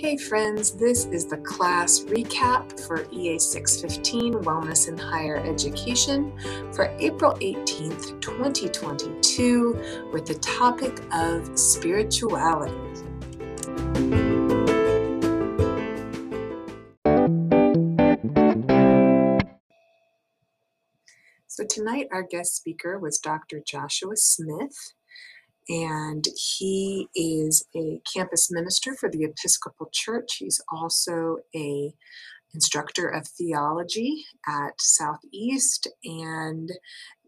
Hey friends, this is the class recap for EA 615 Wellness in Higher Education for April 18th, 2022, with the topic of spirituality. So, tonight our guest speaker was Dr. Joshua Smith and he is a campus minister for the Episcopal Church. He's also a instructor of theology at Southeast and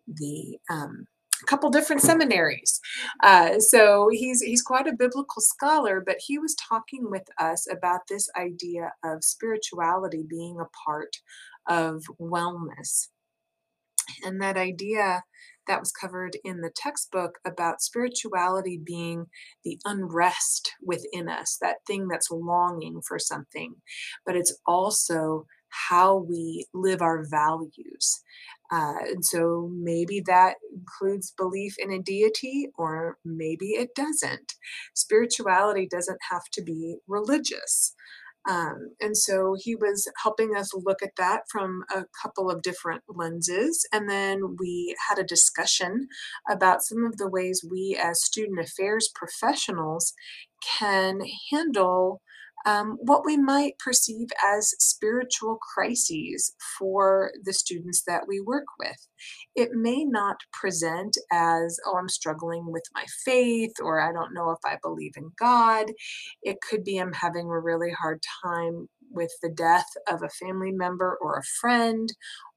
the um, a couple different seminaries. Uh, so he's he's quite a biblical scholar, but he was talking with us about this idea of spirituality being a part of wellness. And that idea that was covered in the textbook about spirituality being the unrest within us, that thing that's longing for something, but it's also how we live our values. Uh, and so maybe that includes belief in a deity, or maybe it doesn't. Spirituality doesn't have to be religious. Um, and so he was helping us look at that from a couple of different lenses. And then we had a discussion about some of the ways we, as student affairs professionals, can handle um, what we might perceive as spiritual crises for the students that we work with. It may not present as, oh, I'm struggling with my faith, or I don't know if I believe in God. It could be I'm having a really hard time with the death of a family member or a friend,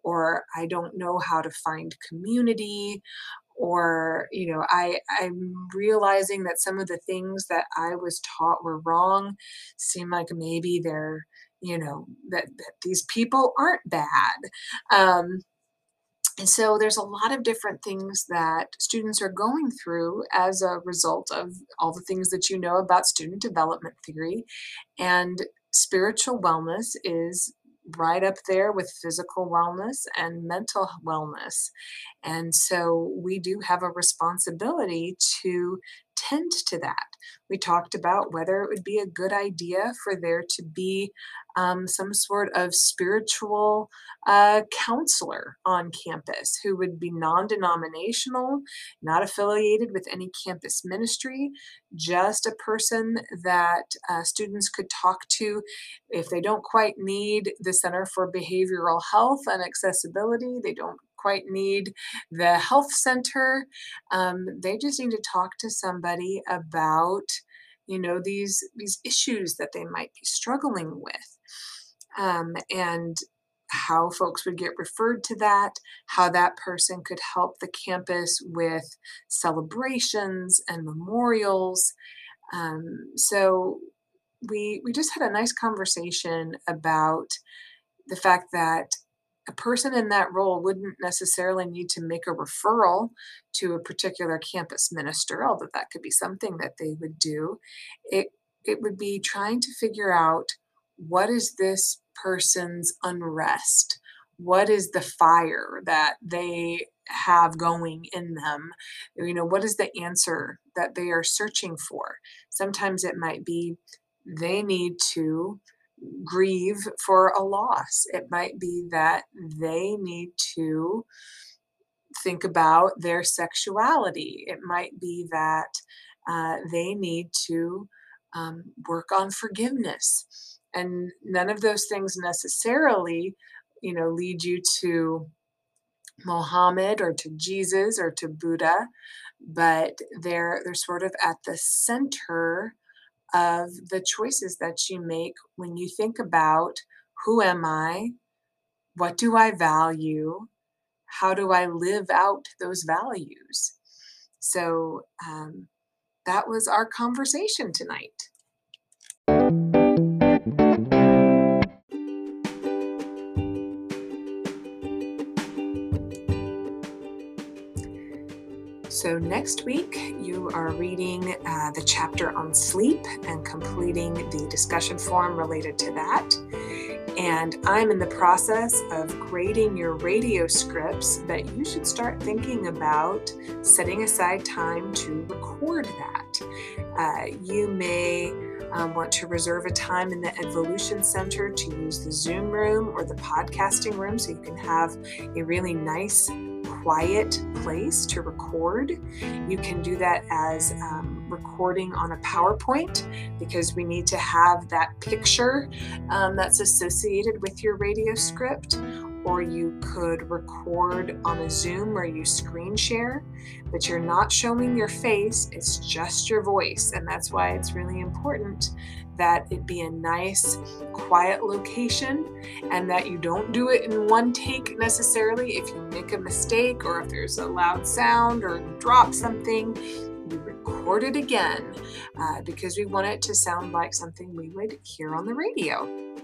or I don't know how to find community, or you know i i'm realizing that some of the things that i was taught were wrong seem like maybe they're you know that, that these people aren't bad. Um, and so there's a lot of different things that students are going through as a result of all the things that you know about student development theory and spiritual wellness is right up there with physical wellness and mental wellness. And so we do have a responsibility to tend to that. We talked about whether it would be a good idea for there to be um, some sort of spiritual uh, counselor on campus who would be non denominational, not affiliated with any campus ministry, just a person that uh, students could talk to if they don't quite need the Center for Behavioral Health and Accessibility, they don't quite need the health center. Um, they just need to talk to somebody about, you know, these these issues that they might be struggling with, um, and how folks would get referred to that, how that person could help the campus with celebrations and memorials. Um, so we we just had a nice conversation about the fact that a person in that role wouldn't necessarily need to make a referral to a particular campus minister, although that could be something that they would do. It it would be trying to figure out what is this person's unrest? What is the fire that they have going in them? You know, what is the answer that they are searching for? Sometimes it might be they need to grieve for a loss. It might be that they need to think about their sexuality. It might be that uh, they need to um, work on forgiveness. And none of those things necessarily, you know, lead you to Mohammed or to Jesus or to Buddha, but they're they're sort of at the center of the choices that you make when you think about who am I? What do I value? How do I live out those values? So um, that was our conversation tonight. So, next week, you are reading uh, the chapter on sleep and completing the discussion forum related to that. And I'm in the process of grading your radio scripts, but you should start thinking about setting aside time to record that. Uh, you may um, want to reserve a time in the Evolution Center to use the Zoom room or the podcasting room so you can have a really nice, quiet place to record. You can do that as um, recording on a PowerPoint because we need to have that picture um, that's associated with your radio script or you could record on a Zoom or you screen share, but you're not showing your face, it's just your voice. And that's why it's really important that it be a nice, quiet location and that you don't do it in one take necessarily. If you make a mistake or if there's a loud sound or drop something, you record it again uh, because we want it to sound like something we would hear on the radio.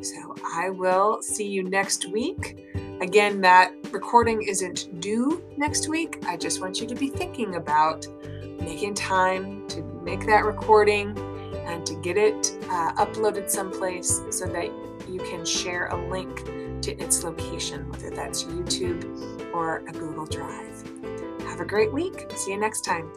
So I will see you next week. Again, that recording isn't due next week. I just want you to be thinking about making time to make that recording and to get it uh, uploaded someplace so that you can share a link to its location, whether that's YouTube or a Google Drive. Have a great week. See you next time.